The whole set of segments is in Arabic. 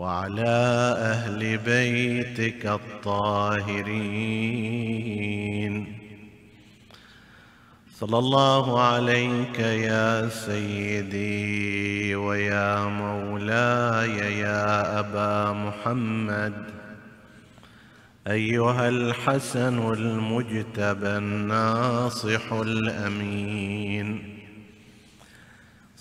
وعلى أهل بيتك الطاهرين. صلى الله عليك يا سيدي ويا مولاي يا أبا محمد. أيها الحسن المجتبى الناصح الأمين.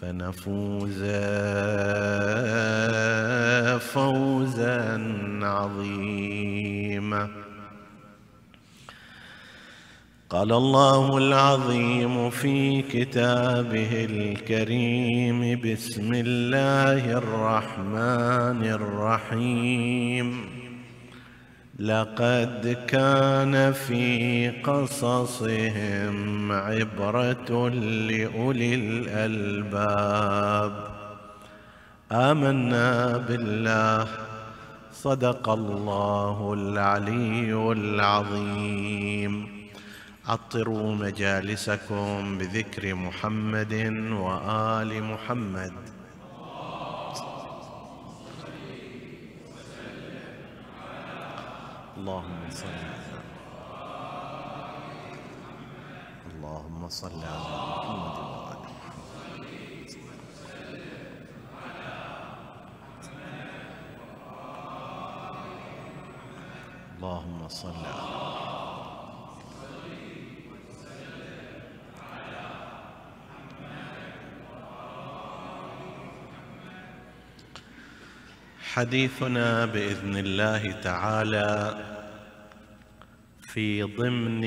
فنفوز فوزا عظيما. قال الله العظيم في كتابه الكريم بسم الله الرحمن الرحيم. لقد كان في قصصهم عبرة لأولي الألباب. آمنا بالله. صدق الله العلي العظيم. عطروا مجالسكم بذكر محمد وآل محمد. اللهم صل اللهم صل على محمد. اللهم صل على حديثنا بإذن الله تعالى. في ضمن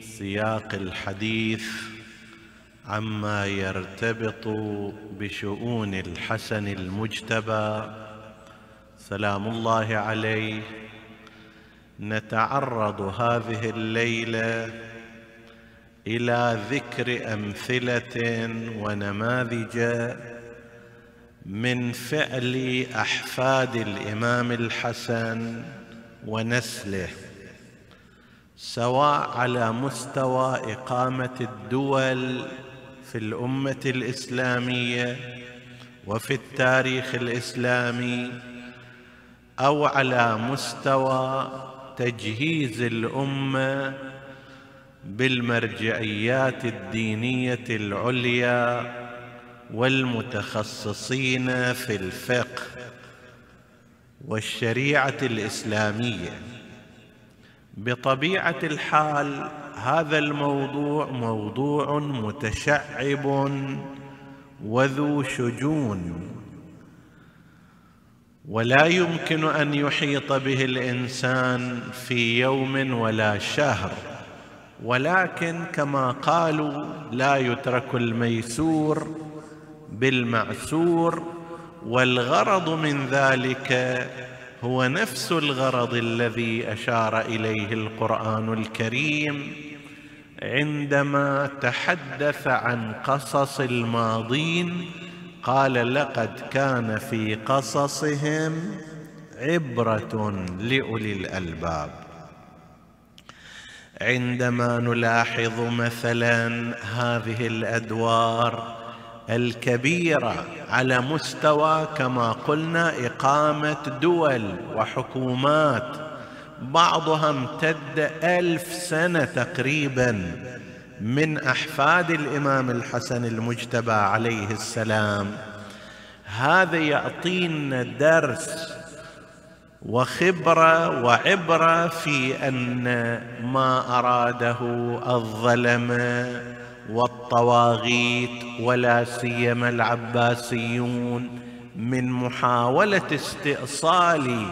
سياق الحديث عما يرتبط بشؤون الحسن المجتبى. سلام الله عليه. نتعرض هذه الليلة إلى ذكر أمثلة ونماذج من فعل أحفاد الإمام الحسن ونسله. سواء على مستوى إقامة الدول في الأمة الإسلامية وفي التاريخ الإسلامي أو على مستوى تجهيز الأمة بالمرجعيات الدينية العليا والمتخصصين في الفقه والشريعة الإسلامية. بطبيعة الحال هذا الموضوع موضوع متشعب وذو شجون ولا يمكن أن يحيط به الإنسان في يوم ولا شهر ولكن كما قالوا لا يترك الميسور بالمعسور والغرض من ذلك هو نفس الغرض الذي أشار إليه القرآن الكريم عندما تحدث عن قصص الماضين قال لقد كان في قصصهم عبرة لأولي الألباب. عندما نلاحظ مثلا هذه الأدوار الكبيرة على مستوى كما قلنا إقامة دول وحكومات بعضها امتد ألف سنة تقريبا من أحفاد الإمام الحسن المجتبى عليه السلام. هذا يعطينا درس وخبرة وعبرة في أن ما أراده الظلمه والطواغيت ولا سيما العباسيون من محاولة استئصال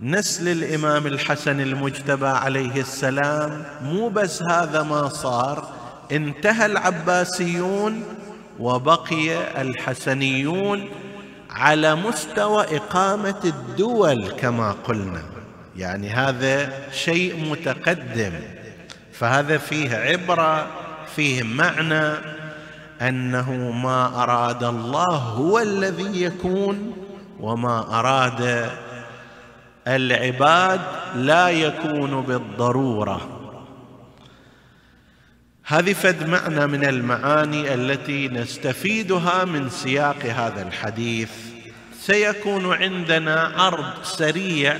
نسل الإمام الحسن المجتبى عليه السلام مو بس هذا ما صار انتهى العباسيون وبقي الحسنيون على مستوى إقامة الدول كما قلنا. يعني هذا شيء متقدم. فهذا فيه عبرة فيه معنى أنه ما أراد الله هو الذي يكون وما أراد العباد لا يكون بالضرورة. هذه فد معنى من المعاني التي نستفيدها من سياق هذا الحديث. سيكون عندنا عرض سريع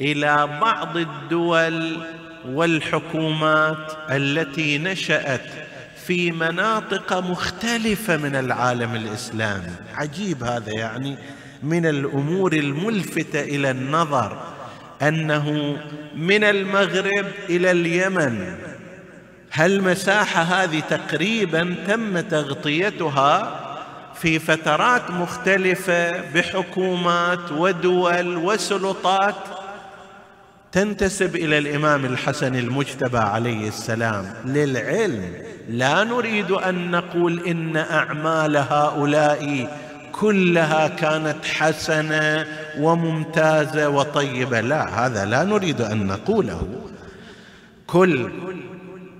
إلى بعض الدول والحكومات التي نشأت في مناطق مختلفة من العالم الإسلامي. عجيب هذا يعني من الأمور الملفتة إلى النظر أنه من المغرب إلى اليمن. هالمساحه هذه تقريبا تم تغطيتها في فترات مختلفة بحكومات ودول وسلطات؟ تنتسب إلى الإمام الحسن المجتبى عليه السلام. للعلم لا نريد أن نقول إن أعمال هؤلاء كلها كانت حسنة وممتازة وطيبة. لا هذا لا نريد أن نقوله. كل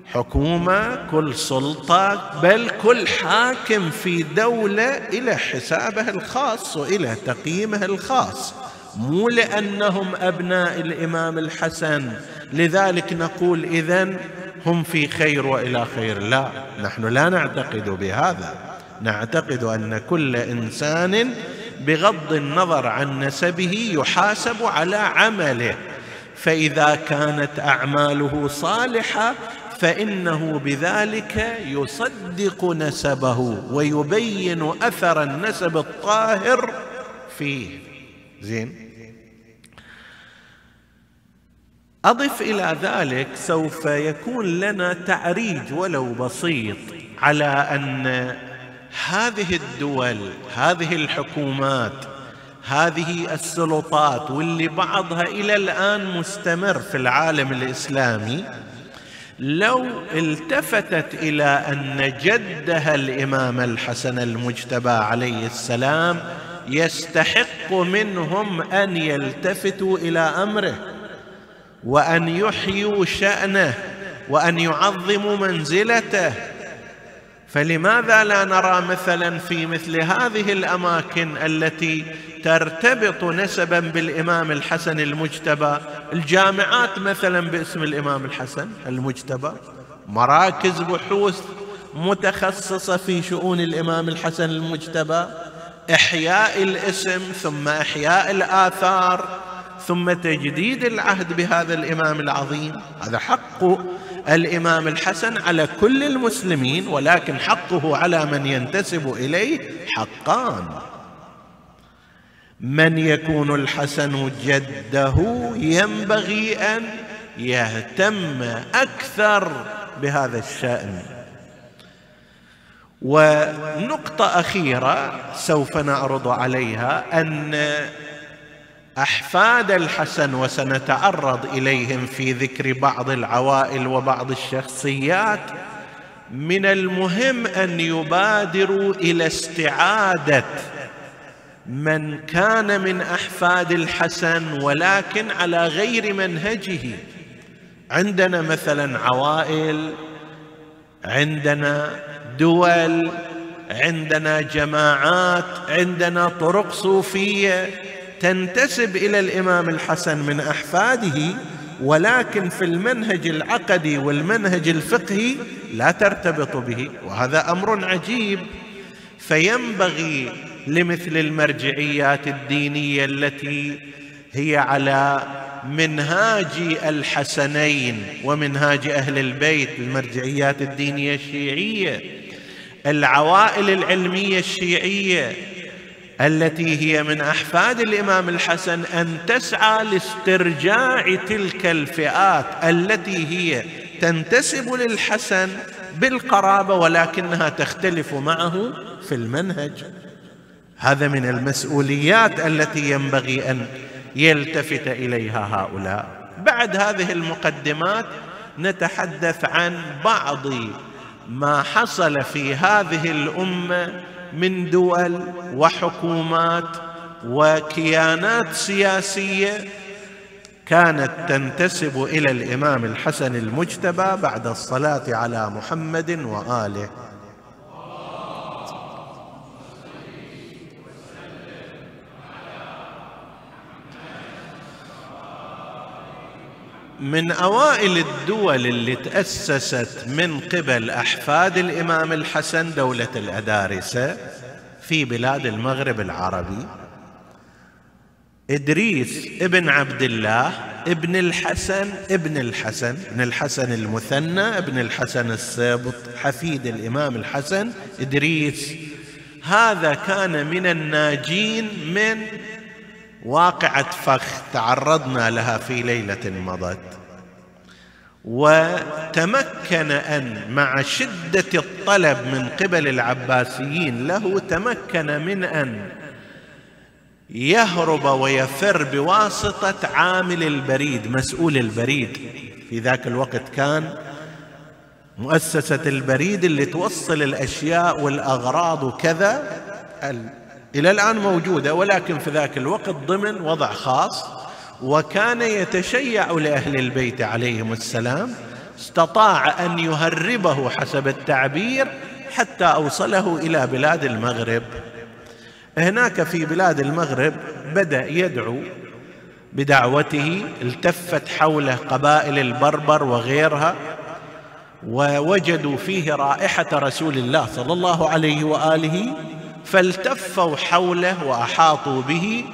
حكومة كل سلطة بل كل حاكم في دولة إلى حسابه الخاص وإلى تقييمه الخاص. مو لأنهم أبناء الإمام الحسن. لذلك نقول إذن هم في خير وإلى خير. لا نحن لا نعتقد بهذا. نعتقد أن كل إنسان بغض النظر عن نسبه يحاسب على عمله. فإذا كانت أعماله صالحة فإنه بذلك يصدق نسبه ويبين أثر النسب الطاهر فيه. زين. أضف إلى ذلك سوف يكون لنا تعريج ولو بسيط على أن هذه الدول هذه الحكومات هذه السلطات واللي بعضها إلى الآن مستمر في العالم الإسلامي لو التفتت إلى أن جدها الإمام الحسن المجتبى عليه السلام يستحق منهم أن يلتفتوا إلى أمره وأن يحيوا شأنه وأن يعظموا منزلته. فلماذا لا نرى مثلا في مثل هذه الأماكن التي ترتبط نسبا بالإمام الحسن المجتبى؟ الجامعات مثلا باسم الإمام الحسن المجتبى. مراكز بحوث متخصصة في شؤون الإمام الحسن المجتبى. إحياء الاسم ثم إحياء الآثار ثم تجديد العهد بهذا الإمام العظيم. هذا حق الإمام الحسن على كل المسلمين ولكن حقه على من ينتسب إليه حقان. من يكون الحسن جده ينبغي أن يهتم أكثر بهذا الشأن. ونقطة أخيرة سوف نعرض عليها أن أحفاد الحسن وسنتعرض إليهم في ذكر بعض العوائل وبعض الشخصيات من المهم أن يبادروا إلى استعادة من كان من أحفاد الحسن ولكن على غير منهجه. عندنا مثلا عوائل عندنا دول. عندنا جماعات عندنا طرق صوفية تنتسب إلى الإمام الحسن من أحفاده ولكن في المنهج العقدي والمنهج الفقهي لا ترتبط به وهذا أمر عجيب. فينبغي لمثل المرجعيات الدينية التي هي على منهاج الحسنين ومنهاج أهل البيت المرجعيات الدينية الشيعية. العوائل العلمية الشيعية التي هي من أحفاد الإمام الحسن أن تسعى لاسترجاع تلك الفئات التي هي تنتسب للحسن بالقرابة ولكنها تختلف معه في المنهج. هذا من المسؤوليات التي ينبغي أن يلتفت إليها هؤلاء. بعد هذه المقدمات نتحدث عن بعض ما حصل في هذه الأمة من دول وحكومات وكيانات سياسية كانت تنتسب إلى الإمام الحسن المجتبى بعد الصلاة على محمد وآله. من أوائل الدول اللي تأسست من قبل أحفاد الإمام الحسن دولة الأدارسة في بلاد المغرب العربي إدريس ابن عبد الله ابن الحسن ابن الحسن ابن الحسن المثنى ابن الحسن السابط حفيد الإمام الحسن إدريس. هذا كان من الناجين من واقعة فخ تعرضنا لها في ليلة مضت. وتمكن أن مع شدة الطلب من قبل العباسيين له تمكن من أن يهرب ويفر بواسطة عامل البريد مسؤول البريد. في ذاك الوقت كان مؤسسة البريد اللي توصل الأشياء والأغراض وكذا إلى الآن موجودة ولكن في ذاك الوقت ضمن وضع خاص وكان يتشيع لأهل البيت عليهم السلام استطاع أن يهربه حسب التعبير حتى أوصله إلى بلاد المغرب. هناك في بلاد المغرب بدأ يدعو بدعوته التفت حوله قبائل البربر وغيرها ووجدوا فيه رائحة رسول الله صلى الله عليه وآله فالتفوا حوله وأحاطوا به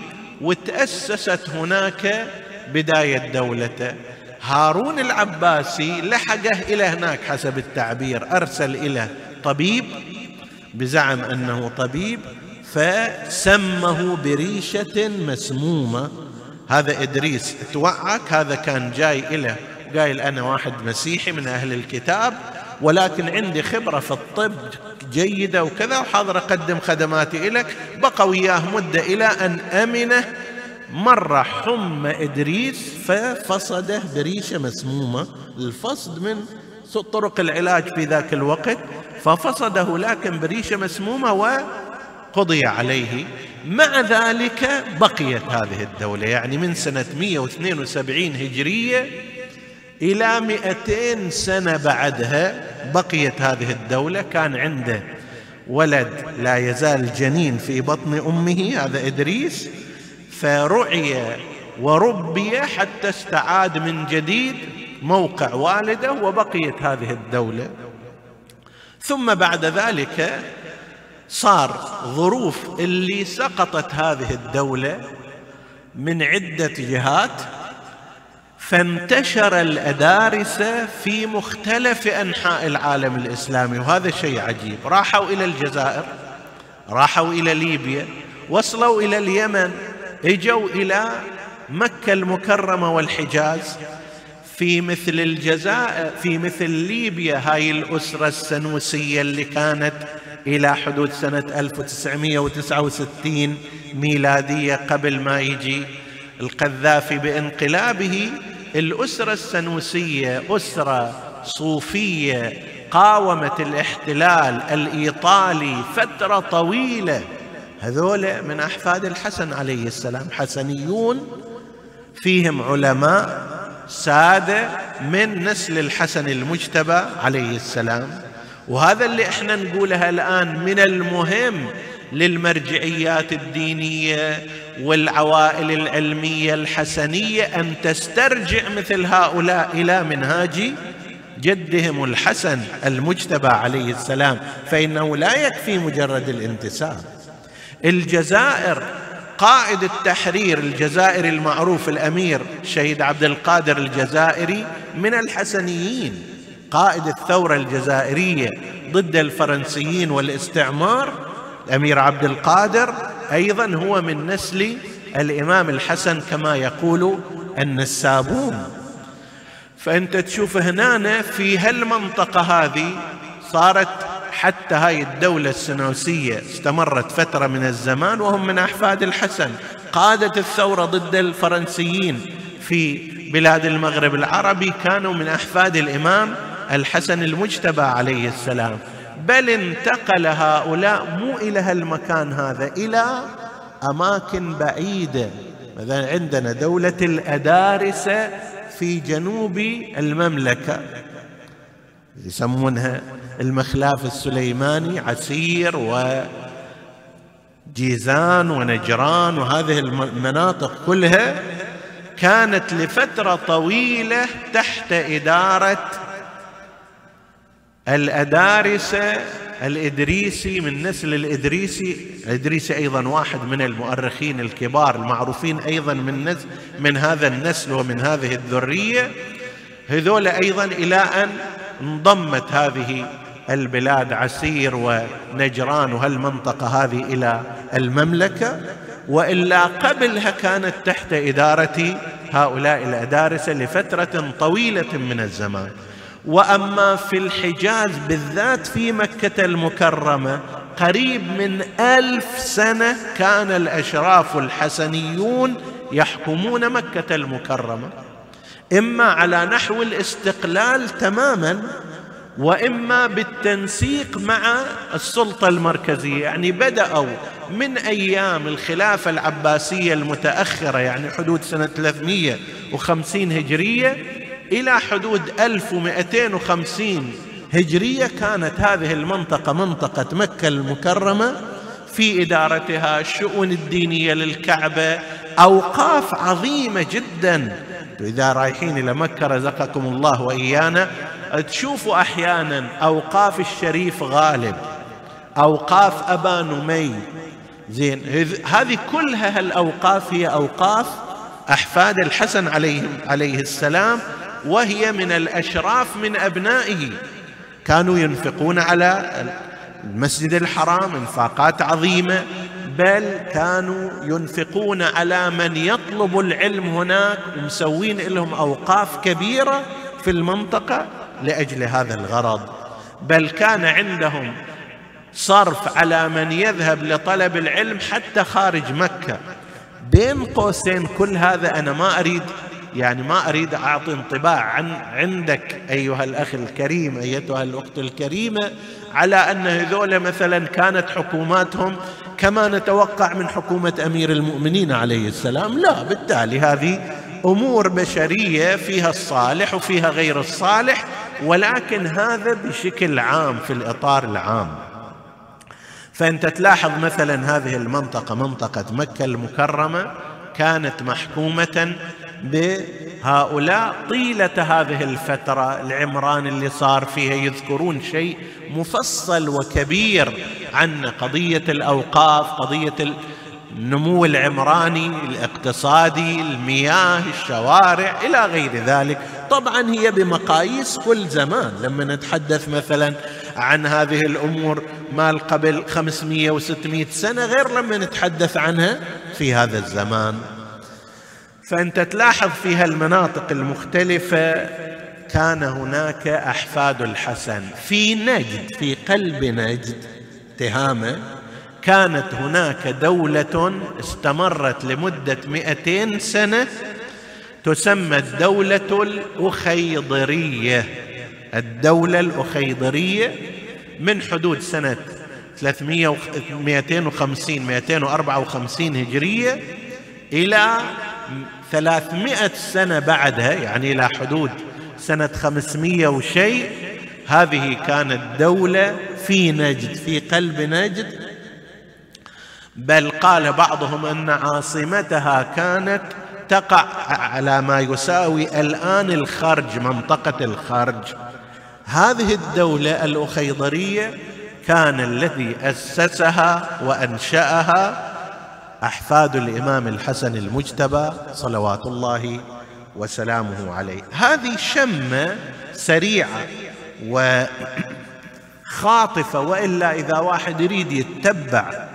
وتأسست هناك بداية دولته. هارون العباسي لحقه إلى هناك حسب التعبير أرسل إلى طبيب بزعم أنه طبيب فسمه بريشة مسمومة. هذا إدريس توعك هذا كان جاي إلى قايل أنا واحد مسيحي من أهل الكتاب ولكن عندي خبرة في الطب. جيدة وكذا وحاضر أقدم خدماتي لك بقى وياه مدة إلى أن أمنه. مر حمى إدريس ففصده بريشة مسمومة الفصد من طرق العلاج في ذاك الوقت. ففصده لكن بريشة مسمومة وقضي عليه. مع ذلك بقيت هذه الدولة يعني من سنة 172 هجرية إلى مئتين سنة بعدها. بقيت هذه الدولة كان عنده ولد لا يزال جنين في بطن أمه هذا إدريس فرعي وربي حتى استعاد من جديد موقع والده وبقيت هذه الدولة. ثم بعد ذلك صار ظروف اللي سقطت هذه الدولة من عدة جهات. فانتشر الأدارسة في مختلف أنحاء العالم الإسلامي وهذا شيء عجيب. راحوا إلى الجزائر راحوا إلى ليبيا وصلوا إلى اليمن إجوا إلى مكة المكرمة والحجاز. في مثل الجزائر في مثل ليبيا هاي الأسرة السنوسية اللي كانت إلى حدود سنة 1969 ميلادية قبل ما يجي القذافي بانقلابه الأسرة السنوسية أسرة صوفية قاومت الاحتلال الإيطالي فترة طويلة. هذول من أحفاد الحسن عليه السلام حسنيون فيهم علماء سادة من نسل الحسن المجتبى عليه السلام. وهذا اللي إحنا نقولها الآن من المهم للمرجعيات الدينية والعوائل العلمية الحسنية أن تسترجع مثل هؤلاء إلى منهاج جدهم الحسن المجتبى عليه السلام فإنه لا يكفي مجرد الانتساب. الجزائر قائد التحرير الجزائري المعروف الأمير شهيد عبد القادر الجزائري من الحسنيين قائد الثورة الجزائرية ضد الفرنسيين والاستعمار الأمير عبد القادر أيضا هو من نسل الإمام الحسن كما يقول النسابون. فأنت تشوف هنا في هالمنطقة هذه صارت حتى هاي الدولة السنوسية استمرت فترة من الزمان وهم من أحفاد الحسن. قادة الثورة ضد الفرنسيين في بلاد المغرب العربي كانوا من أحفاد الإمام الحسن المجتبى عليه السلام. بل انتقل هؤلاء مو إلى هالمكان هذا إلى أماكن بعيدة. مثلا عندنا دولة الأدارسة في جنوب المملكة يسمونها المخلاف السليماني عسير وجيزان ونجران وهذه المناطق كلها كانت لفترة طويلة تحت إدارة الأدارسة الإدريسي من نسل الإدريسي. الادريسي أيضا واحد من المؤرخين الكبار المعروفين أيضا من نسل من هذا النسل ومن هذه الذرية. هذول أيضا إلى أن انضمت هذه البلاد عسير ونجران وهالمنطقة هذه إلى المملكة. وإلا قبلها كانت تحت إدارة هؤلاء الأدارسة لفترة طويلة من الزمان. وأما في الحجاز بالذات في مكة المكرمة قريب من ألف سنة كان الأشراف الحسنيون يحكمون مكة المكرمة. إما على نحو الاستقلال تماما وإما بالتنسيق مع السلطة المركزية. يعني بدأوا من أيام الخلافة العباسية المتأخرة يعني حدود سنة 350 هجرية إلى حدود 1250 هجرية كانت هذه المنطقة منطقة مكة المكرمة في إدارتها الشؤون الدينية للكعبة أوقاف عظيمة جدا. إذا رايحين إلى مكة رزقكم الله وإيانا. تشوفوا أحيانا أوقاف الشريف غالب أوقاف أبا نمي. زين هذه كلها هالأوقاف هي أوقاف أحفاد الحسن عليه عليه السلام. وهي من الأشراف من أبنائه. كانوا ينفقون على المسجد الحرام انفاقات عظيمة بل كانوا ينفقون على من يطلب العلم هناك ومسوين لهم أوقاف كبيرة في المنطقة لأجل هذا الغرض. بل كان عندهم صرف على من يذهب لطلب العلم حتى خارج مكة. بين قوسين كل هذا أنا ما أريد يعني ما أريد أعطي انطباع عن عندك أيها الأخ الكريم أيتها الأخت الكريمة على أن هذول مثلا كانت حكوماتهم كما نتوقع من حكومة أمير المؤمنين عليه السلام. لا بالتالي هذه أمور بشرية فيها الصالح وفيها غير الصالح ولكن هذا بشكل عام في الإطار العام. فأنت تلاحظ مثلا هذه المنطقة منطقة مكة المكرمة كانت محكومة بهؤلاء. طيلة هذه الفترة العمران اللي صار فيها يذكرون شيء مفصل وكبير عن قضية الأوقاف قضية النمو العمراني الاقتصادي المياه الشوارع إلى غير ذلك. طبعا هي بمقاييس كل زمان. لما نتحدث مثلا عن هذه الأمور مال قبل 500 و600 سنة غير لما نتحدث عنها في هذا الزمان. فأنت تلاحظ في هالمناطق المختلفة كان هناك أحفاد الحسن في نجد في قلب نجد تهامة. كانت هناك دولة استمرت لمدة مئتين سنة تسمى الدولة الأخيضرية. الدولة الأخيضرية من حدود سنة 300 250 254 هجرية إلى 300 سنة بعدها يعني إلى حدود سنة 500 وشيء. هذه كانت دولة في نجد في قلب نجد. بل قال بعضهم إن عاصمتها كانت تقع على ما يساوي الآن الخرج منطقة الخرج. هذه الدولة الأخيضرية كان الذي أسسها وأنشأها أحفاد الإمام الحسن المجتبى صلوات الله وسلامه عليه. هذه شمة سريعة وخاطفة وإلا إذا واحد يريد يتبع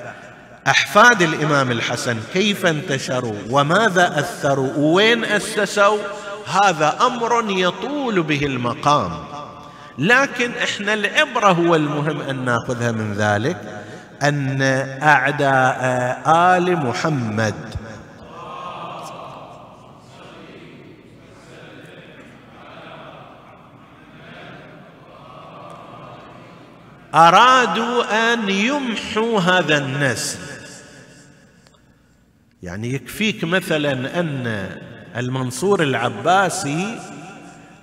أحفاد الإمام الحسن كيف انتشروا؟ وماذا أثروا؟ وين اسسوا هذا أمر يطول به المقام. لكن إحنا العبرة هو المهم أن ناخذها من ذلك أن أعداء آل محمد أرادوا أن يمحوا هذا النسل. يعني يكفيك مثلا أن المنصور العباسي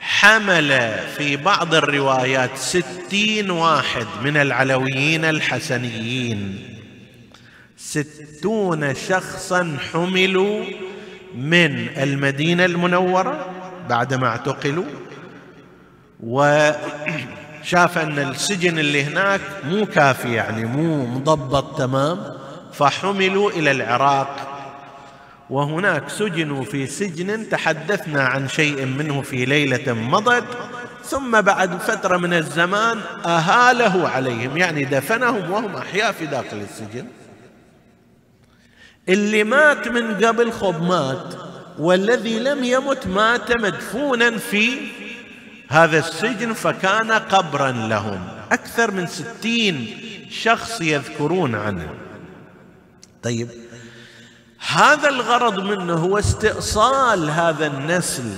حمل في بعض الروايات ستين واحد من العلويين الحسنيين. ستون شخصا حملوا من المدينة المنورة بعدما اعتقلوا. وشاف أن السجن اللي هناك مو كافي يعني مو مضبط تمام فحملوا إلى العراق. وهناك سجنوا في سجن تحدثنا عن شيء منه في ليلة مضت ثم بعد فترة من الزمان أهاله عليهم يعني دفنهم وهم أحياء في داخل السجن. اللي مات من قبل خب مات والذي لم يمت مات مدفونا في هذا السجن فكان قبرا لهم. أكثر من ستين شخص يذكرون عنه. طيب هذا الغرض منه هو استئصال هذا النسل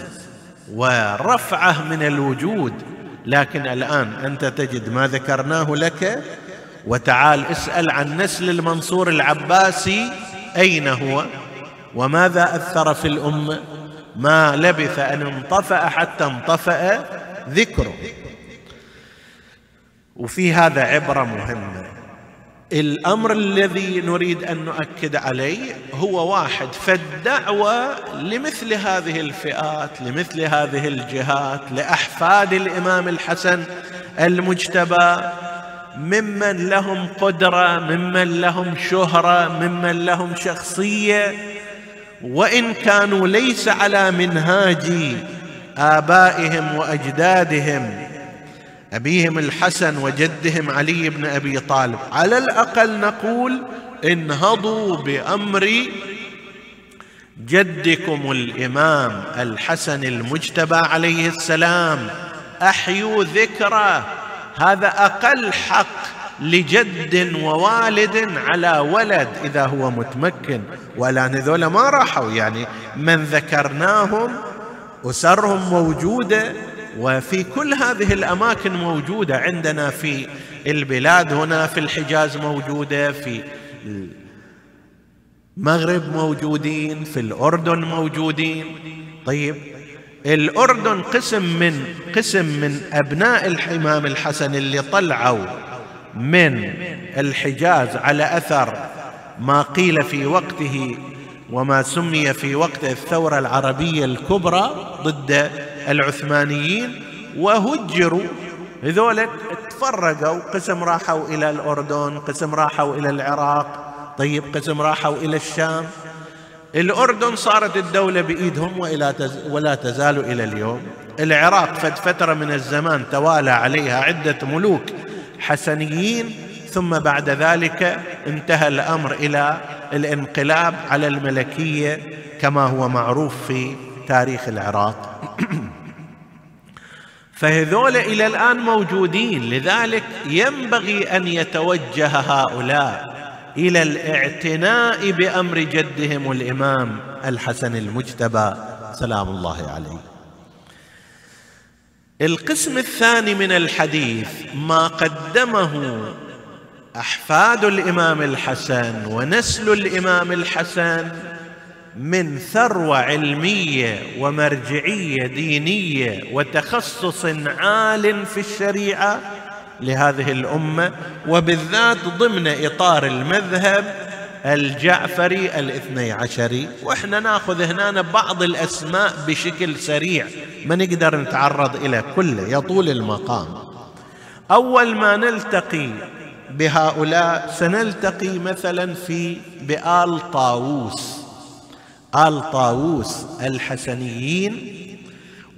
ورفعه من الوجود. لكن الآن أنت تجد ما ذكرناه لك. وتعال اسأل عن نسل المنصور العباسي أين هو؟ وماذا أثر في الأمة؟ ما لبث أن انطفأ حتى انطفأ ذكره. وفي هذا عبرة مهمة. الأمر الذي نريد أن نؤكد عليه هو واحد فالدعوة لمثل هذه الفئات لمثل هذه الجهات لأحفاد الإمام الحسن المجتبى ممن لهم قدرة ممن لهم شهرة ممن لهم شخصية وإن كانوا ليس على منهاج آبائهم وأجدادهم أبيهم الحسن وجدهم علي بن أبي طالب. على الأقل نقول انهضوا بأمر جدكم الإمام الحسن المجتبى عليه السلام. أحيوا ذكره هذا أقل حق لجد ووالد على ولد إذا هو متمكن. ولا هذول ما راحوا يعني من ذكرناهم أسرهم موجودة وفي كل هذه الأماكن موجودة. عندنا في البلاد هنا في الحجاز موجودة في المغرب موجودين في الأردن موجودين. طيب الأردن قسم من قسم من أبناء الامام الحسن اللي طلعوا. من الحجاز على أثر ما قيل في وقته وما سمي في وقت الثورة العربية الكبرى ضد العثمانيين وهجروا. هذول تفرقوا قسم راحوا إلى الأردن قسم راحوا إلى العراق طيب قسم راحوا إلى الشام. الأردن صارت الدولة بإيدهم تز... ولا تزال إلى اليوم. العراق فد فترة من الزمان توالى عليها عدة ملوك حسنيين ثم بعد ذلك انتهى الأمر إلى الانقلاب على الملكية كما هو معروف في تاريخ العراق. فهذول إلى الآن موجودين لذلك ينبغي أن يتوجه هؤلاء إلى الاعتناء بأمر جدهم الإمام الحسن المجتبى سلام الله عليه. القسم الثاني من الحديث ما قدمه أحفاد الإمام الحسن ونسل الإمام الحسن من ثروة علمية ومرجعية دينية وتخصص عال في الشريعة لهذه الأمة وبالذات ضمن إطار المذهب الجعفري الاثني عشري. وإحنا ناخذ هنا بعض الأسماء بشكل سريع. ما نقدر نتعرض إلى كله يطول المقام. أول ما نلتقي بهؤلاء سنلتقي مثلا في بآل طاووس. آل طاووس الحسنيين.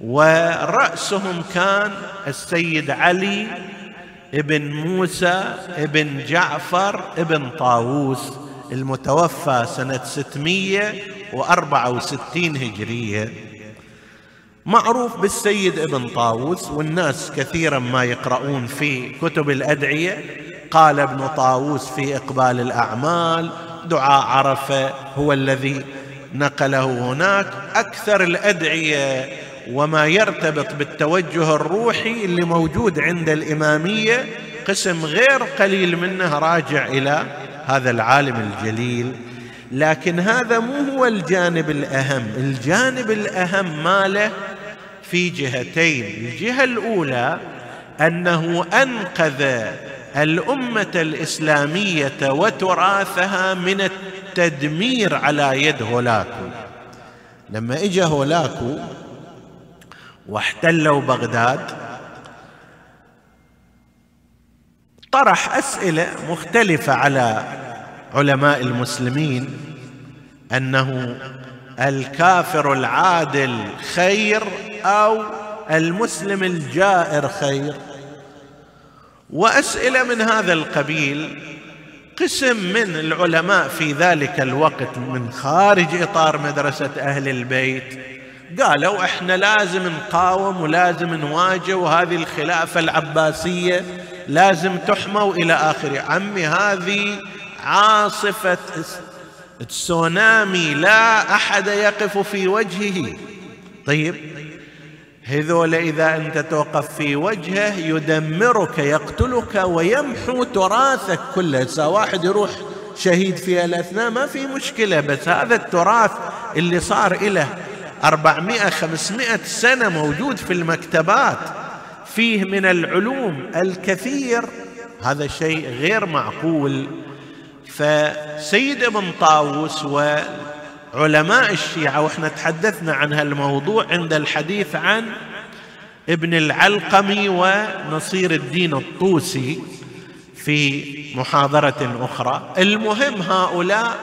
ورأسهم كان السيد علي ابن موسى ابن جعفر ابن طاووس. المتوفى سنة 664 هجرية. معروف بالسيد ابن طاووس والناس كثيرا ما يقرؤون في كتب الأدعية. قال ابن طاووس في إقبال الأعمال دعاء عرفة هو الذي نقله هناك. أكثر الأدعية وما يرتبط بالتوجه الروحي اللي موجود عند الإمامية قسم غير قليل منه راجع إلى هذا العالم الجليل لكن هذا مو هو الجانب الأهم. الجانب الأهم ماله في جهتين. الجهة الأولى أنه أنقذ الأمة الإسلامية وتراثها من التدمير على يد هولاكو. لما اجى هولاكو واحتلوا بغداد طرح أسئلة مختلفة على علماء المسلمين أنه الكافر العادل خير أو المسلم الجائر خير. وأسئلة من هذا القبيل قسم من العلماء في ذلك الوقت من خارج إطار مدرسة أهل البيت. قالوا إحنا لازم نقاوم ولازم نواجه وهذه الخلافة العباسية لازم تحمى والى آخره. عمي هذه عاصفة تسونامي لا أحد يقف في وجهه. طيب هذول إذا أنت توقف في وجهه يدمرك يقتلك ويمحو تراثك كله. إذا واحد يروح شهيد في الأثناء ما في مشكلة بس هذا التراث اللي صار إله أربعمائة خمسمائة سنة موجود في المكتبات. فيه من العلوم الكثير. هذا شيء غير معقول. فسيد ابن طاووس علماء الشيعة وإحنا تحدثنا عن هالموضوع عند الحديث عن ابن العلقمي ونصير الدين الطوسي في محاضرة أخرى. المهم هؤلاء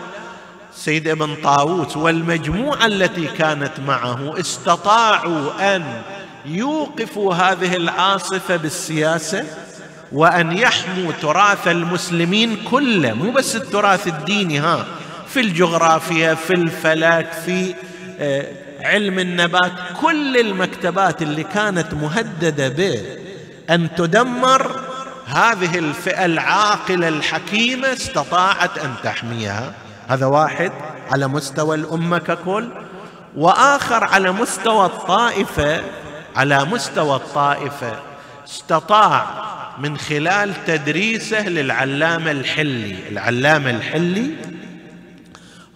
سيد ابن طاووس والمجموعة التي كانت معه استطاعوا أن يوقفوا هذه العاصفة بالسياسة وأن يحموا تراث المسلمين كله مو بس التراث الديني ها في الجغرافيا في الفلك في آه، علم النبات كل المكتبات اللي كانت مهددة بأن تدمر هذه الفئة العاقلة الحكيمة استطاعت أن تحميها. هذا واحد على مستوى الأمة ككل. وآخر على مستوى الطائفة على مستوى الطائفة استطاع من خلال تدريسه للعلامة الحلي. العلامة الحلي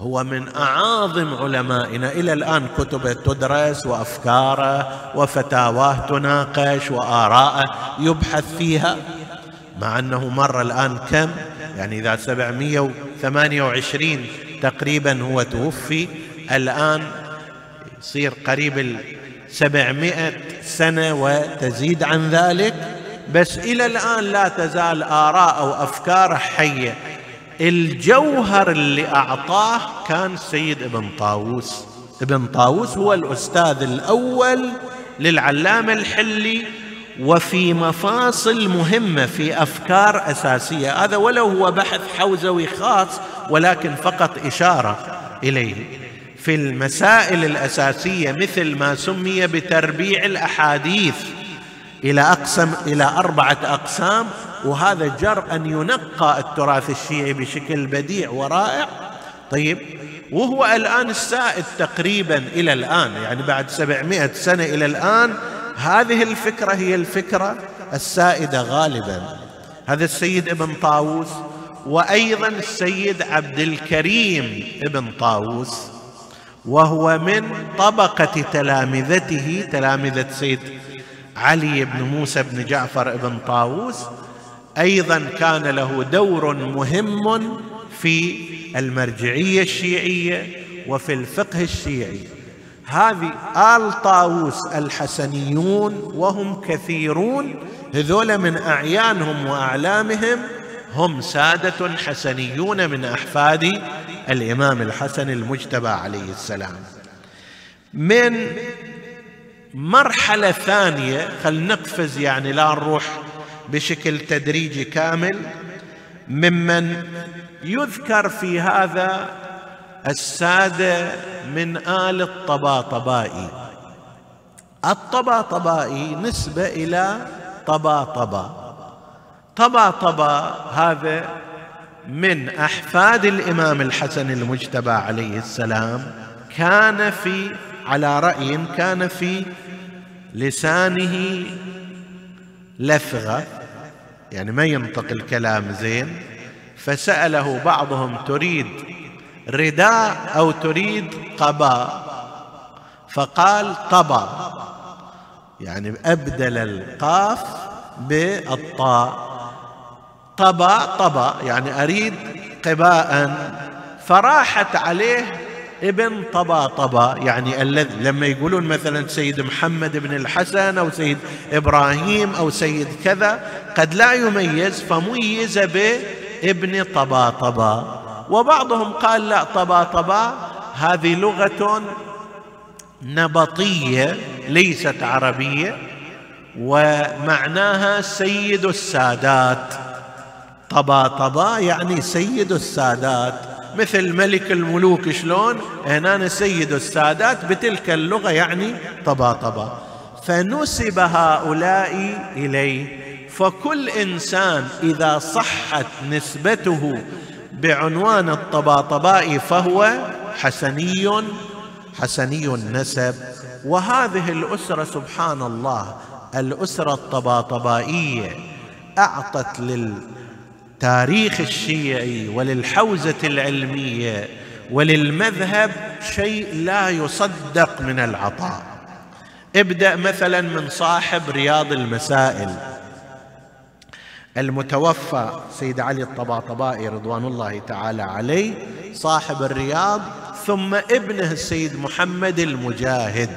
هو من أعاظم علمائنا. إلى الآن كتبه تدرس وأفكاره وفتاواه تناقش وآراءه يبحث فيها مع أنه مر الآن كم؟ يعني إذا 728 تقريبا هو توفي الآن يصير قريب ال 700 سنة وتزيد عن ذلك. بس إلى الآن لا تزال آراء أو افكاره حية. الجوهر اللي أعطاه كان سيد ابن طاووس. ابن طاووس هو الأستاذ الأول للعلامة الحلي وفي مفاصل مهمة في أفكار أساسية. هذا ولو هو بحث حوزوي خاص ولكن فقط إشارة إليه. في المسائل الأساسية مثل ما سمي بتربيع الأحاديث إلى أقسم إلى أربعة أقسام وهذا جر أن ينقى التراث الشيعي بشكل بديع ورائع. طيب وهو الآن السائد تقريبا إلى الآن يعني بعد سبعمائة سنة إلى الآن هذه الفكرة هي الفكرة السائدة غالبا. هذا السيد ابن طاووس وأيضا السيد عبد الكريم ابن طاووس. وهو من طبقة تلامذته تلامذة سيد علي بن موسى بن جعفر بن طاووس. أيضا كان له دور مهم في المرجعية الشيعية وفي الفقه الشيعي. هذه آل طاووس الحسنيون وهم كثيرون هذول من أعيانهم وأعلامهم هم سادة حسنيون من أحفاد الإمام الحسن المجتبى عليه السلام. من مرحلة ثانية خل نقفز يعني لا نروح بشكل تدريجي كامل ممن يذكر في هذا السادة من آل الطباطبائي. الطباطبائي نسبة إلى طباطبا طباطبا هذا من أحفاد الإمام الحسن المجتبى عليه السلام. كان في على رأي كان في لسانه لثغه يعني ما ينطق الكلام زين. فسأله بعضهم تريد رداء أو تريد قباء فقال طبا يعني أبدل القاف بالطاء. طبا طبا يعني أريد قباء فراحت عليه ابن طبا طبا يعني الذي لما يقولون مثلا سيد محمد بن الحسن أو سيد إبراهيم أو سيد كذا قد لا يميز فميز بابن طبا طبا. وبعضهم قال لا طبا طبا هذه لغة نبطية ليست عربية ومعناها سيد السادات. طبا طبا يعني سيد السادات. مثل ملك الملوك شلون؟ هنا سيد السادات بتلك اللغة يعني طبا طبا. فنسب هؤلاء إليه. فكل إنسان إذا صحت نسبته بعنوان الطباطباء فهو حسني حسني النسب. وهذه الأسرة سبحان الله الأسرة الطباطبائية أعطت لل للتاريخ الشيعي وللحوزة العلمية وللمذهب شيء لا يصدق من العطاء. ابدأ مثلا من صاحب رياض المسائل. المتوفى سيد علي الطباطبائي رضوان الله تعالى عليه صاحب الرياض ثم ابنه السيد محمد المجاهد.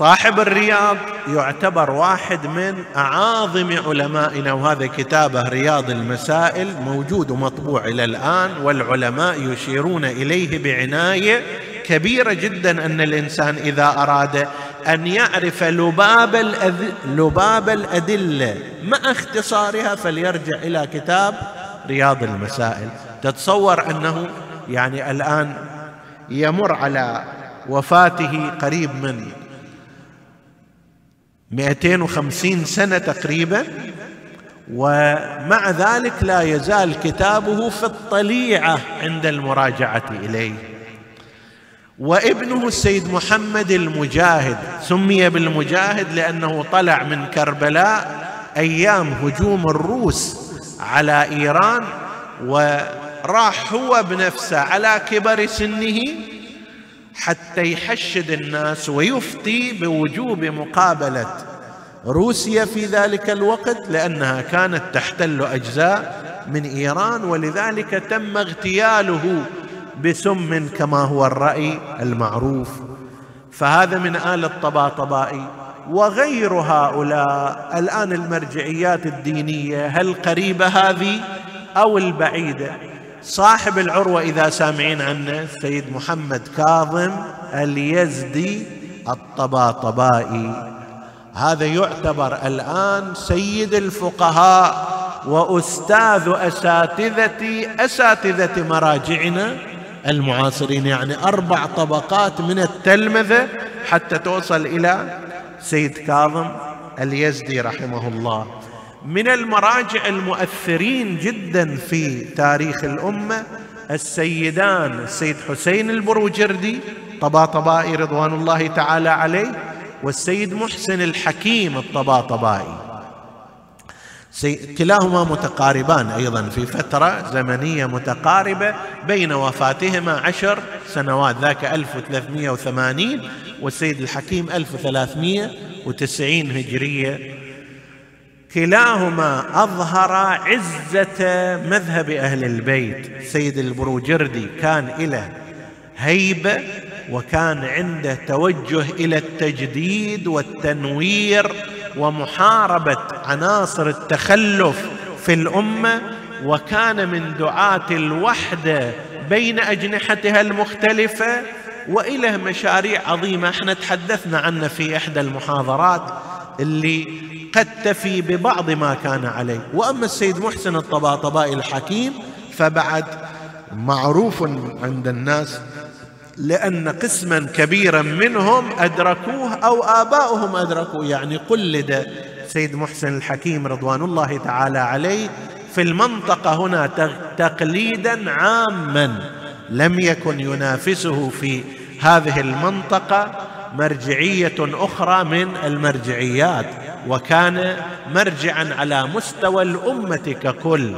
صاحب الرياض يعتبر واحد من أعاظم علمائنا وهذا كتابه رياض المسائل موجود ومطبوع إلى الآن والعلماء يشيرون إليه بعناية كبيرة جدا أن الإنسان إذا أراد أن يعرف لباب الأذ... لباب الأدلة مع اختصارها فليرجع إلى كتاب رياض المسائل. تتصور أنه يعني الآن يمر على وفاته قريب من 250 سنة تقريبا ومع ذلك لا يزال كتابه في الطليعة عند المراجعة إليه. وابنه السيد محمد المجاهد سمي بالمجاهد لأنه طلع من كربلاء أيام هجوم الروس على إيران وراح هو بنفسه على كبر سنه حتى يحشد الناس ويفتي بوجوب مقابلة. روسيا في ذلك الوقت لأنها كانت تحتل أجزاء من إيران ولذلك تم اغتياله بسم كما هو الرأي المعروف. فهذا من آل الطباطبائي وغير هؤلاء الآن المرجعيات الدينية هل قريبة هذه أو البعيدة؟ صاحب العروة إذا سامعين عنه سيد محمد كاظم اليزدي الطباطبائي. هذا يعتبر الآن سيد الفقهاء وأستاذ أساتذة أساتذة مراجعنا المعاصرين يعني أربع طبقات من التلمذة حتى توصل إلى سيد كاظم اليزدي رحمه الله. من المراجع المؤثرين جدا في تاريخ الأمة السيدان السيد حسين البروجردي طباطبائي رضوان الله تعالى عليه والسيد محسن الحكيم الطباطبائي. كلاهما متقاربان أيضا في فترة زمنية متقاربة بين وفاتهما عشر سنوات ذاك 1380 والسيد الحكيم 1390 هجرية كلاهما أظهر عزة مذهب أهل البيت. سيد البروجردي كان له هيبة وكان عنده توجه إلى التجديد والتنوير ومحاربة عناصر التخلف في الأمة وكان من دعاة الوحدة بين أجنحتها المختلفة وإلى مشاريع عظيمة. إحنا تحدثنا عنها في إحدى المحاضرات اللي قد تفي ببعض ما كان عليه. وأما السيد محسن الطباطبائي الحكيم فبعد معروف عند الناس لأن قسما كبيرا منهم أدركوه أو آباؤهم أدركوه. يعني قلد سيد محسن الحكيم رضوان الله تعالى عليه في المنطقة هنا تقليدا عاما لم يكن ينافسه في هذه المنطقة مرجعية أخرى من المرجعيات وكان مرجعا على مستوى الأمة ككل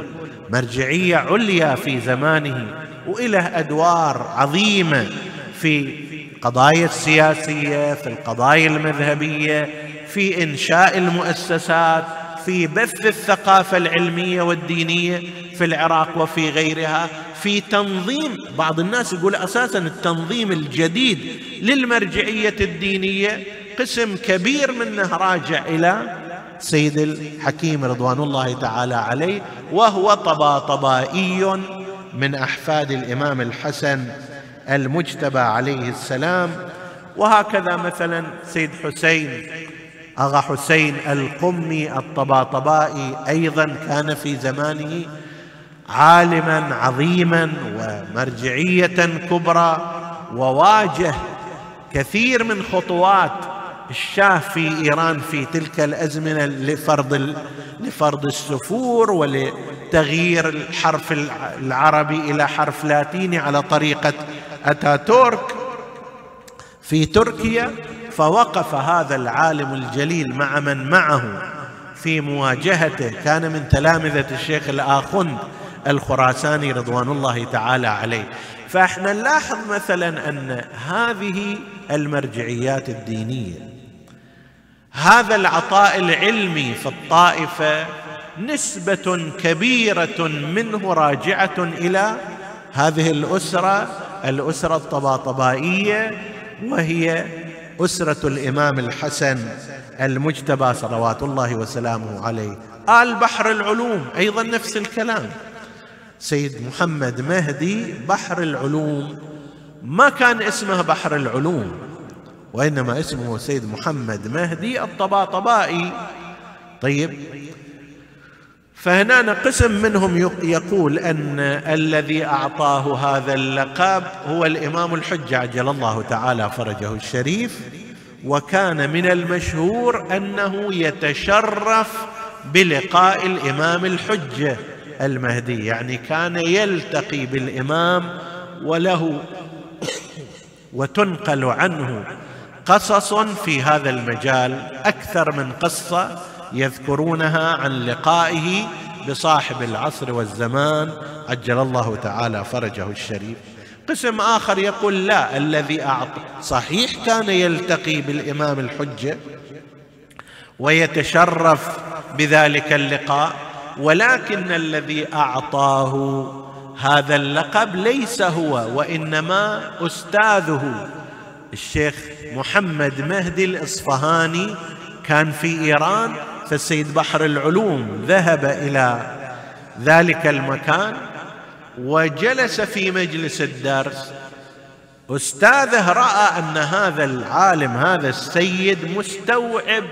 مرجعية عليا في زمانه وإله أدوار عظيمة في القضايا السياسية في القضايا المذهبية في إنشاء المؤسسات في بث الثقافة العلمية والدينية في العراق وفي غيرها في تنظيم بعض الناس يقول أساسا التنظيم الجديد للمرجعية الدينية قسم كبير منه راجع إلى سيد الحكيم رضوان الله تعالى عليه وهو طباطبائي من أحفاد الإمام الحسن المجتبى عليه السلام وهكذا مثلا سيد حسين أغا حسين القمي الطباطبائي أيضا كان في زمانه عالما عظيما ومرجعية كبرى وواجه كثير من خطوات الشاه في إيران في تلك الأزمنة لفرض لفرض السفور ولتغيير الحرف العربي إلى حرف لاتيني على طريقة أتاتورك. في تركيا فوقف هذا العالم الجليل مع من معه في مواجهته. كان من تلامذة الشيخ الاخند الخراساني رضوان الله تعالى عليه. فإحنا نلاحظ مثلا أن هذه المرجعيات الدينية هذا العطاء العلمي في الطائفة نسبة كبيرة منه راجعة إلى هذه الأسرة الأسرة الطباطبائية وهي أسرة الإمام الحسن المجتبى صلوات الله وسلامه عليه. آل بحر العلوم أيضا نفس الكلام. سيد محمد مهدي بحر العلوم. ما كان اسمه بحر العلوم وإنما اسمه سيد محمد مهدي الطباطبائي. طيب فهنا قسم منهم يقول أن الذي أعطاه هذا اللقب هو الإمام الحجة عجل الله تعالى فرجه الشريف. وكان من المشهور أنه يتشرف بلقاء الإمام الحجة المهدي يعني كان يلتقي بالإمام وله وتنقل عنه قصص في هذا المجال أكثر من قصة. يذكرونها عن لقائه بصاحب العصر والزمان. عجل الله تعالى فرجه الشريف. قسم آخر يقول لا الذي أعطى. صحيح كان يلتقي بالإمام الحجة ويتشرف بذلك اللقاء ولكن الذي أعطاه هذا اللقب ليس هو وإنما أستاذه الشيخ محمد مهدي الإصفهاني. كان في إيران فالسيد بحر العلوم ذهب إلى ذلك المكان وجلس في مجلس الدرس. أستاذه رأى أن هذا العالم هذا السيد مستوعب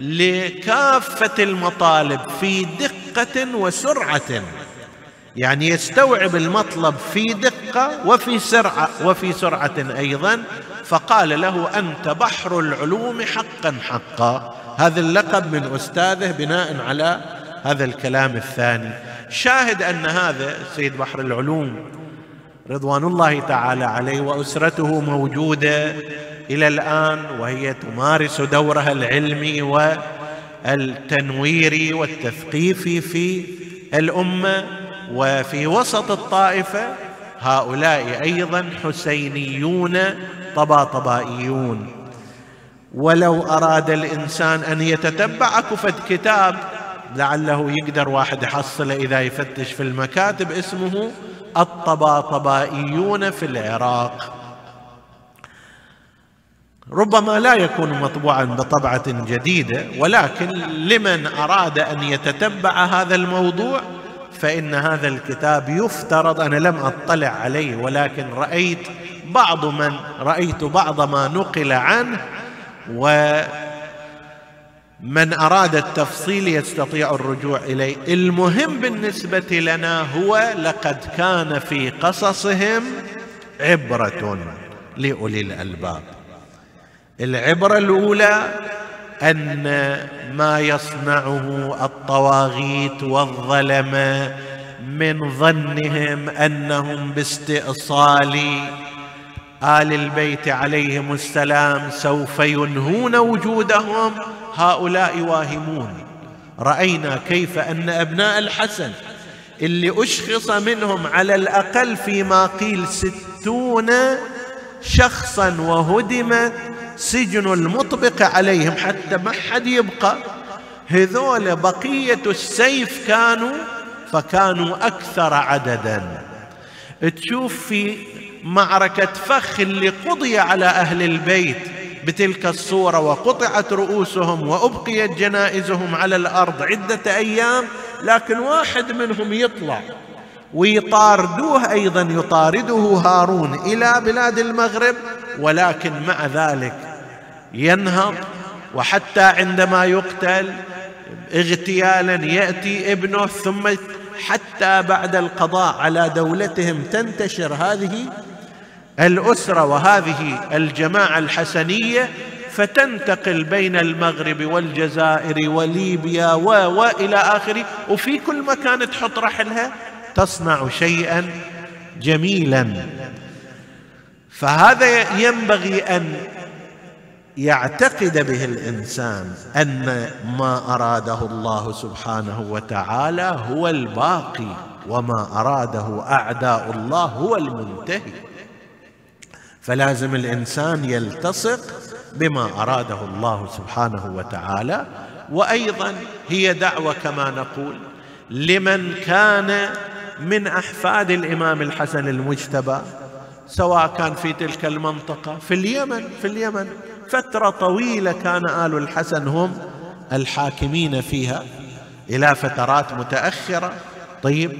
لكافة المطالب في دقة وسرعة. يعني يستوعب المطلب في دقة وفي سرعة وفي سرعة أيضا. فقال له أنت بحر العلوم حقا حقا. هذا اللقب من أستاذه بناء على هذا الكلام الثاني. شاهد أن هذا سيد بحر العلوم رضوان الله تعالى عليه وأسرته موجودة إلى الآن وهي تمارس دورها العلمي والتنويري والتثقيفي في الأمة وفي وسط الطائفة هؤلاء أيضا حسينيون طباطبائيون. ولو أراد الإنسان أن يتتبع اكفت كتاب لعله يقدر واحد يحصله إذا يفتش في المكاتب اسمه الطباطبائيون في العراق. ربما لا يكون مطبوعا بطبعة جديدة ولكن لمن أراد أن يتتبع هذا الموضوع فإن هذا الكتاب يفترض أنا لم أطلع عليه ولكن رأيت بعض من رأيت بعض ما نقل عنه من أراد التفصيل يستطيع الرجوع إليه. المهم بالنسبة لنا هو لقد كان في قصصهم عبرة لأولي الألباب. العبرة الأولى أن ما يصنعه الطواغيت والظلمه من ظنهم أنهم باستئصال آل البيت عليهم السلام سوف ينهون وجودهم. هؤلاء واهمون. رأينا كيف أن أبناء الحسن اللي أشخص منهم على الأقل فيما قيل ستون شخصا وهدمت سجن المطبق عليهم حتى ما حد يبقى. هذول بقية السيف كانوا فكانوا أكثر عددا. تشوف في معركة فخ اللي قضي على أهل البيت. بتلك الصورة وقطعت رؤوسهم وأبقيت جنائزهم على الأرض عدة أيام لكن واحد منهم يطلع. ويطاردوه أيضا يطارده هارون إلى بلاد المغرب ولكن مع ذلك ينهض. وحتى عندما يقتل اغتيالا يأتي ابنه ثم حتى بعد القضاء على دولتهم تنتشر هذه الأسرة وهذه الجماعة الحسنية فتنتقل بين المغرب والجزائر وليبيا و والى آخره وفي كل مكان تحط رحلها تصنع شيئا جميلا. فهذا ينبغي أن يعتقد به الإنسان أن ما أراده الله سبحانه وتعالى هو الباقي وما أراده أعداء الله هو المنتهي. فلازم الإنسان يلتصق بما أراده الله سبحانه وتعالى وأيضا هي دعوة كما نقول لمن كان من أحفاد الإمام الحسن المجتبى سواء كان في تلك المنطقة في اليمن في اليمن فترة طويلة كان آل الحسن هم الحاكمين فيها إلى فترات متأخرة. طيب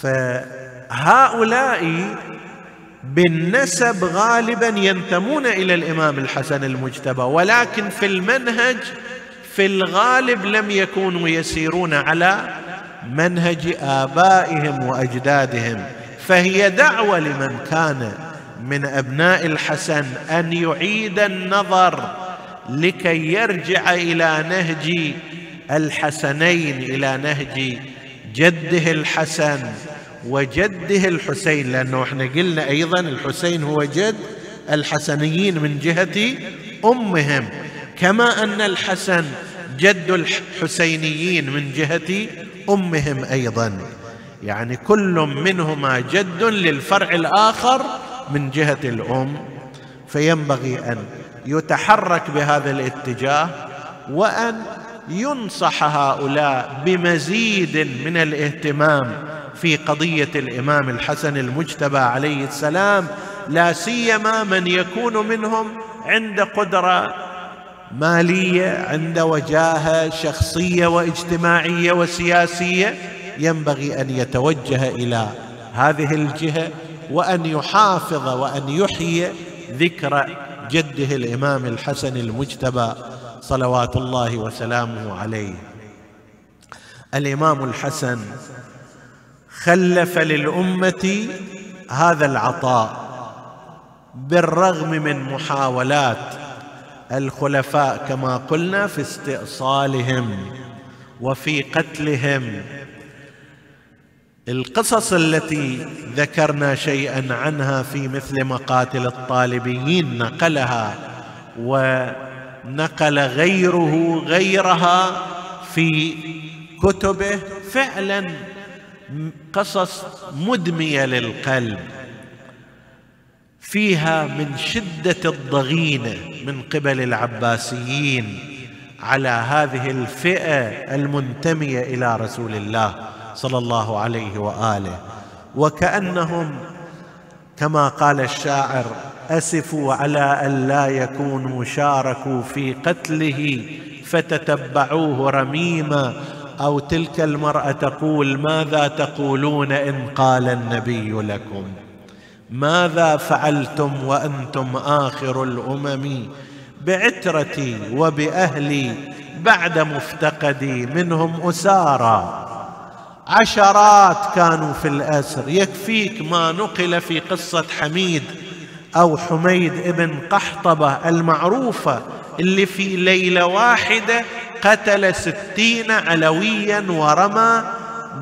فهؤلاء بالنسب غالبا ينتمون إلى الإمام الحسن المجتبى ولكن في المنهج في الغالب لم يكونوا يسيرون على منهج آبائهم وأجدادهم. فهي دعوة لمن كان من أبناء الحسن أن يعيد النظر لكي يرجع إلى نهج الحسنين إلى نهج جده الحسن. وجده الحسين لأنه إحنا قلنا أيضا الحسين هو جد الحسنيين من جهة أمهم. كما أن الحسن جد الحسينيين من جهة أمهم أيضا. يعني كل منهما جد للفرع الآخر من جهة الأم. فينبغي أن يتحرك بهذا الاتجاه وأن ينصح هؤلاء بمزيد من الاهتمام في قضية الإمام الحسن المجتبى عليه السلام لا سيما من يكون منهم عند قدرة مالية عند وجاهة شخصية واجتماعية وسياسية. ينبغي أن يتوجه إلى هذه الجهة وأن يحافظ وأن يحيي ذكر جده الإمام الحسن المجتبى صلوات الله وسلامه عليه. الإمام الحسن خلف للأمة هذا العطاء بالرغم من محاولات الخلفاء كما قلنا في استئصالهم وفي قتلهم. القصص التي ذكرنا شيئا عنها في مثل مقاتل الطالبيين نقلها ونقل غيره غيرها في كتبه فعلا قصص مدمية للقلب فيها من شدة الضغينة من قبل العباسيين على هذه الفئة المنتمية إلى رسول الله صلى الله عليه وآله. وكأنهم كما قال الشاعر أسفوا على أن لا يكونوا شاركوا في قتله فتتبعوه رميما أو تلك المرأة تقول ماذا تقولون إن قال النبي لكم؟ ماذا فعلتم وأنتم آخر الأمم بعترتي وبأهلي بعد مفتقدي؟ منهم أسارى. عشرات كانوا في الأسر. يكفيك ما نقل في قصة حميد. أو حميد ابن قحطبة المعروفة اللي في ليلة واحدة قتل ستين علويا ورمى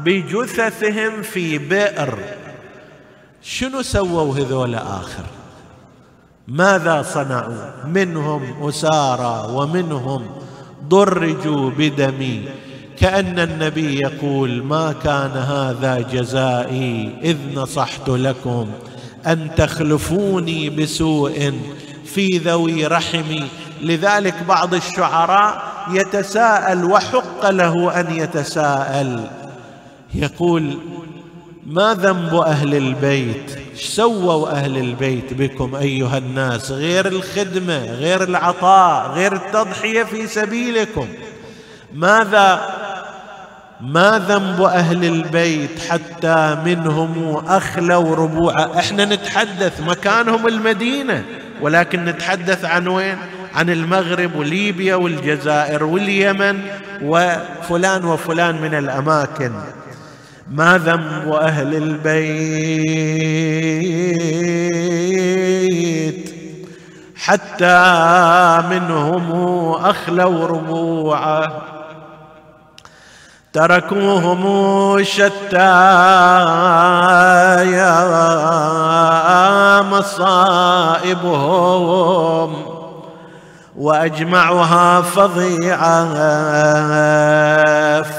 بجثثهم في بئر. شنو سووا هذول آخر؟ ماذا صنعوا؟ منهم أسارى ومنهم ضرجوا بدمي كأن النبي يقول ما كان هذا جزائي إذ نصحت لكم أن تخلفوني بسوء في ذوي رحمي لذلك بعض الشعراء يتساءل وحق له أن يتساءل. يقول ما ذنب أهل البيت؟ سووا أهل البيت بكم أيها الناس؟ غير الخدمة غير العطاء غير التضحية في سبيلكم. ماذا ما ذنب أهل البيت حتى منهم أخلوا ربوعا إحنا نتحدث مكانهم المدينة ولكن نتحدث عن وين؟ عن المغرب وليبيا والجزائر واليمن وفلان وفلان من الأماكن. ما ذنب أهل البيت حتى منهم أخلوا ربوعه. تركوهم شتى يا مصائبهم وأجمعها فظيعه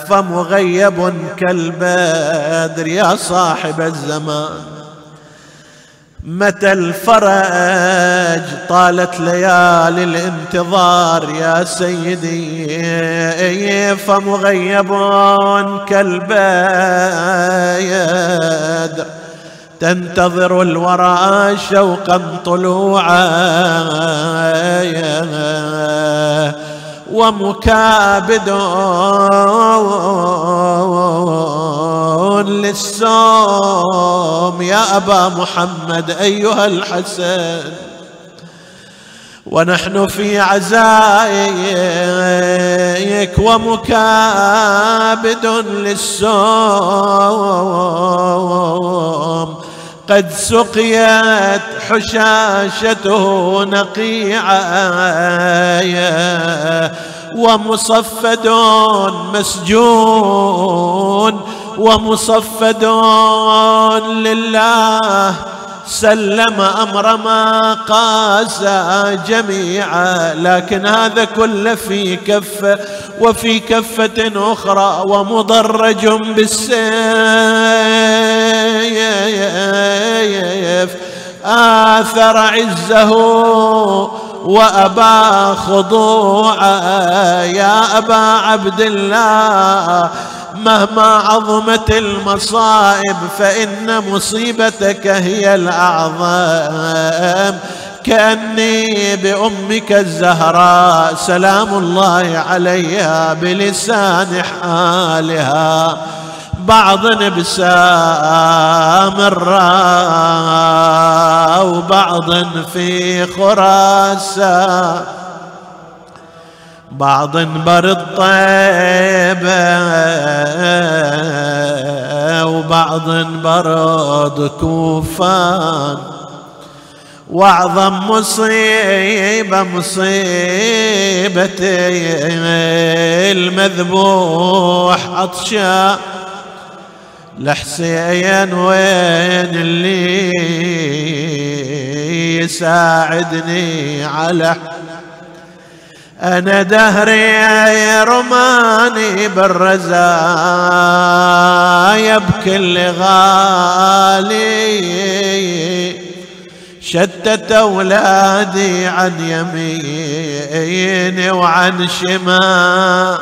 فمغيب كالبدر يا صاحب الزمان. متى الفرج طالت ليالي الانتظار يا سيدي فمغيب كالبدر تنتظر الورى شوقا طلوعا. ومكابد للسوم يا أبا محمد أيها الحسن ونحن في عزائك ومكابد للسوم قد سقيت حشاشته نقيعا ومصفد مسجون ومصفد لله سلم أمر ما قاس جميعا لكن هذا كله في كفه وفي كفة أخرى ومضرج بالسيف آثر عزه وأبى خضوعا يا أبا عبد الله مهما عظمت المصائب فإن مصيبتك هي الأعظم. كأني بأمك الزهراء سلام الله عليها بلسان حالها. بعض بسام الراء وبعض في خراسان بعض برد طيبة وبعض برد كوفان. وأعظم مصيبة مصيبتي المذبوح عطشان. لحسين وين اللي يساعدني على أنا دهري رماني بالرزايا بكل غالي. شتت أولادي عن يميني وعن شمال.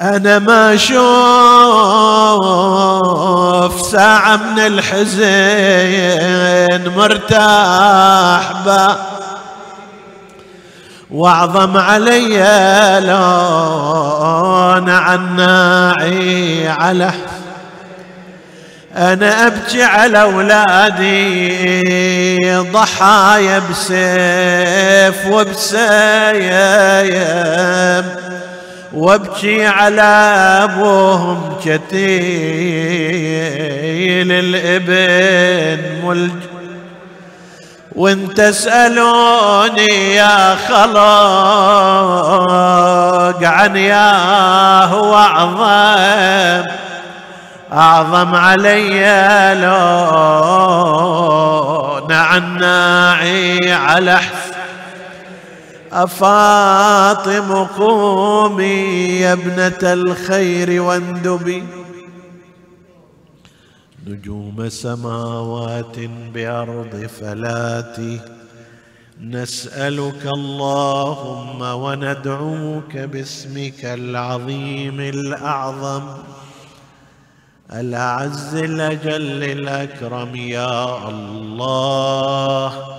أنا ما أشوف ساعة من الحزن مرتاح بقى واعظم علي لون عناعي على. أنا أبكي على أولادي ضحايا بسيف وبسيم. وابكي على أبوهم كتيل الإبن ملج وإن تسألوني يا خلق عن يا هو أعظم أعظم علي لون عناعي على حس أفاطم قومي يا ابنة الخير واندبي. نجوم سماوات بأرض فلاتي. نسألك اللهم وندعوك باسمك العظيم الأعظم. الأعز الأجل الأكرم يا الله.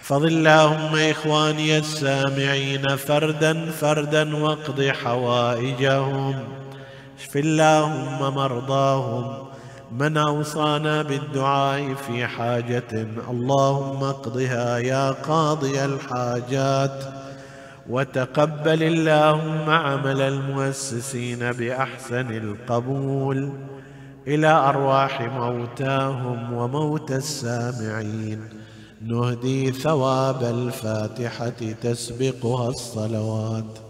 احفظ اللهم إخواني السامعين فردا فردا واقض حوائجهم. اشف اللهم مرضاهم. من أوصانا بالدعاء في حاجة اللهم اقضها يا قاضي الحاجات. وتقبل اللهم عمل المؤسسين بأحسن القبول. إلى أرواح موتاهم وموتى السامعين. نهدي ثواب الفاتحة تسبقها الصلوات.